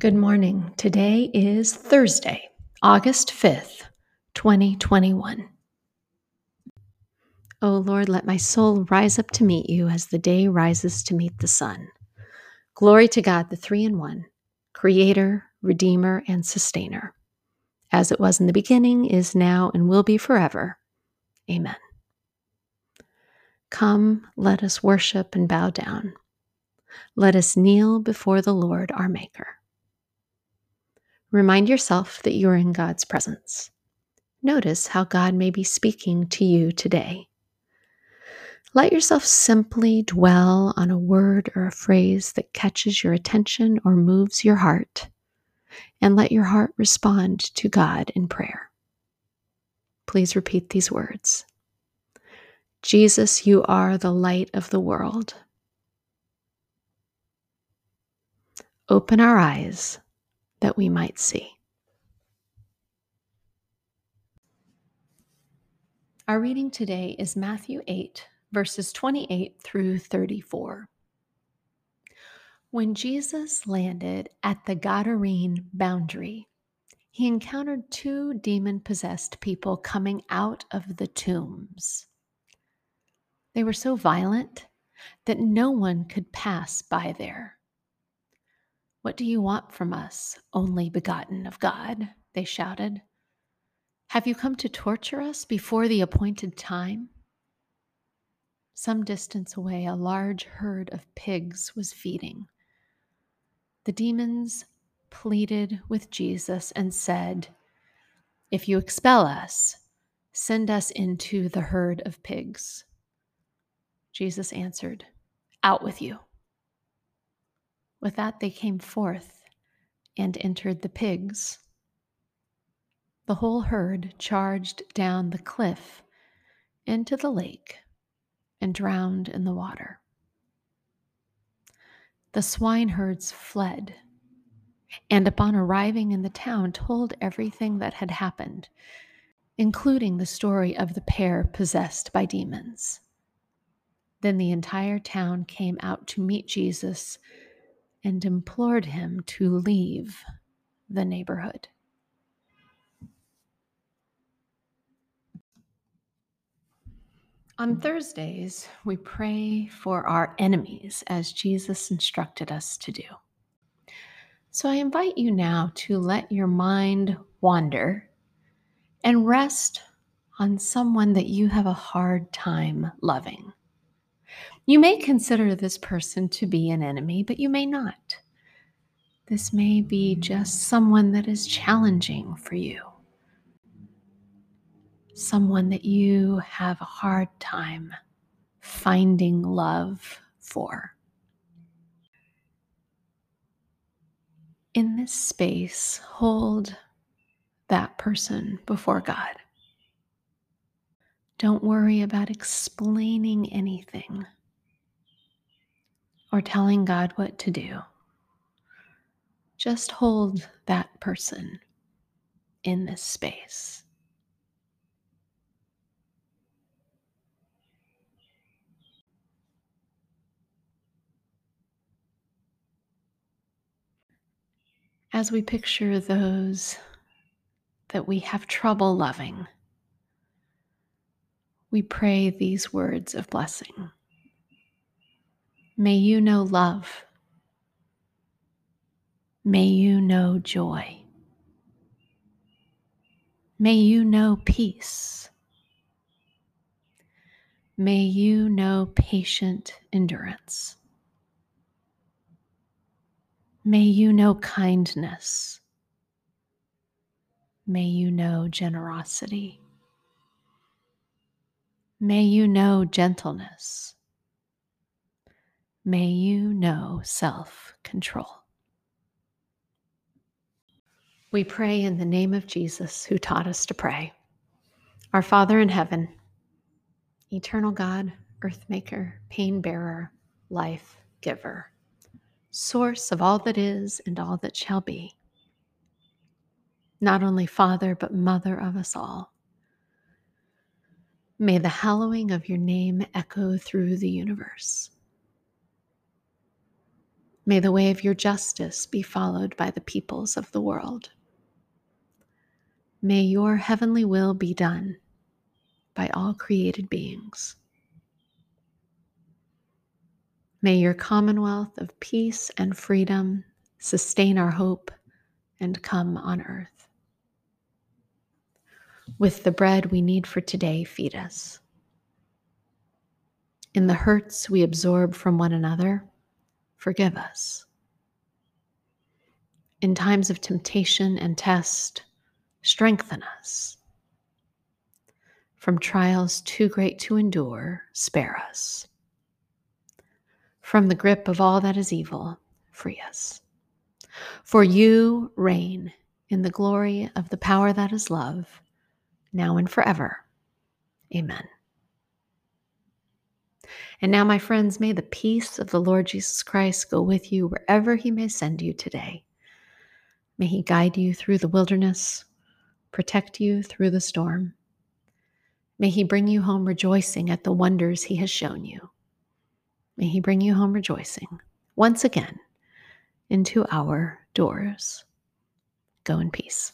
Good morning. Today is Thursday, August 5th, 2021. O Lord, let my soul rise up to meet you as the day rises to meet the sun. Glory to God, the three in one, Creator, Redeemer, and Sustainer, as it was in the beginning, is now, and will be forever. Amen. Come, let us worship and bow down. Let us kneel before the Lord our Maker. Remind yourself that you are in God's presence. Notice how God may be speaking to you today. Let yourself simply dwell on a word or a phrase that catches your attention or moves your heart, and let your heart respond to God in prayer. Please repeat these words Jesus, you are the light of the world. Open our eyes that we might see. Our reading today is Matthew 8, verses 28 through 34. When Jesus landed at the Gadarene boundary, he encountered two demon possessed people coming out of the tombs. They were so violent that no one could pass by there. What do you want from us, only begotten of God? They shouted. Have you come to torture us before the appointed time? Some distance away, a large herd of pigs was feeding. The demons pleaded with Jesus and said, If you expel us, send us into the herd of pigs. Jesus answered, Out with you. With that, they came forth and entered the pigs. The whole herd charged down the cliff into the lake and drowned in the water. The swineherds fled, and upon arriving in the town, told everything that had happened, including the story of the pair possessed by demons. Then the entire town came out to meet Jesus and implored him to leave the neighborhood. On Thursdays, we pray for our enemies as Jesus instructed us to do. So I invite you now to let your mind wander and rest on someone that you have a hard time loving. You may consider this person to be an enemy, but you may not. This may be just someone that is challenging for you, someone that you have a hard time finding love for. In this space, hold that person before God. Don't worry about explaining anything or telling God what to do. Just hold that person in this space. As we picture those that we have trouble loving, we pray these words of blessing. May you know love. May you know joy. May you know peace. May you know patient endurance. May you know kindness. May you know generosity. May you know gentleness. May you know self control. We pray in the name of Jesus, who taught us to pray. Our Father in heaven, eternal God, earth maker, pain bearer, life giver, source of all that is and all that shall be, not only Father, but Mother of us all. May the hallowing of your name echo through the universe. May the way of your justice be followed by the peoples of the world. May your heavenly will be done by all created beings. May your commonwealth of peace and freedom sustain our hope and come on earth. With the bread we need for today, feed us. In the hurts we absorb from one another, forgive us. In times of temptation and test, strengthen us. From trials too great to endure, spare us. From the grip of all that is evil, free us. For you reign in the glory of the power that is love, now and forever. Amen. And now, my friends, may the peace of the Lord Jesus Christ go with you wherever he may send you today. May he guide you through the wilderness, protect you through the storm. May he bring you home rejoicing at the wonders he has shown you. May he bring you home rejoicing once again into our doors. Go in peace.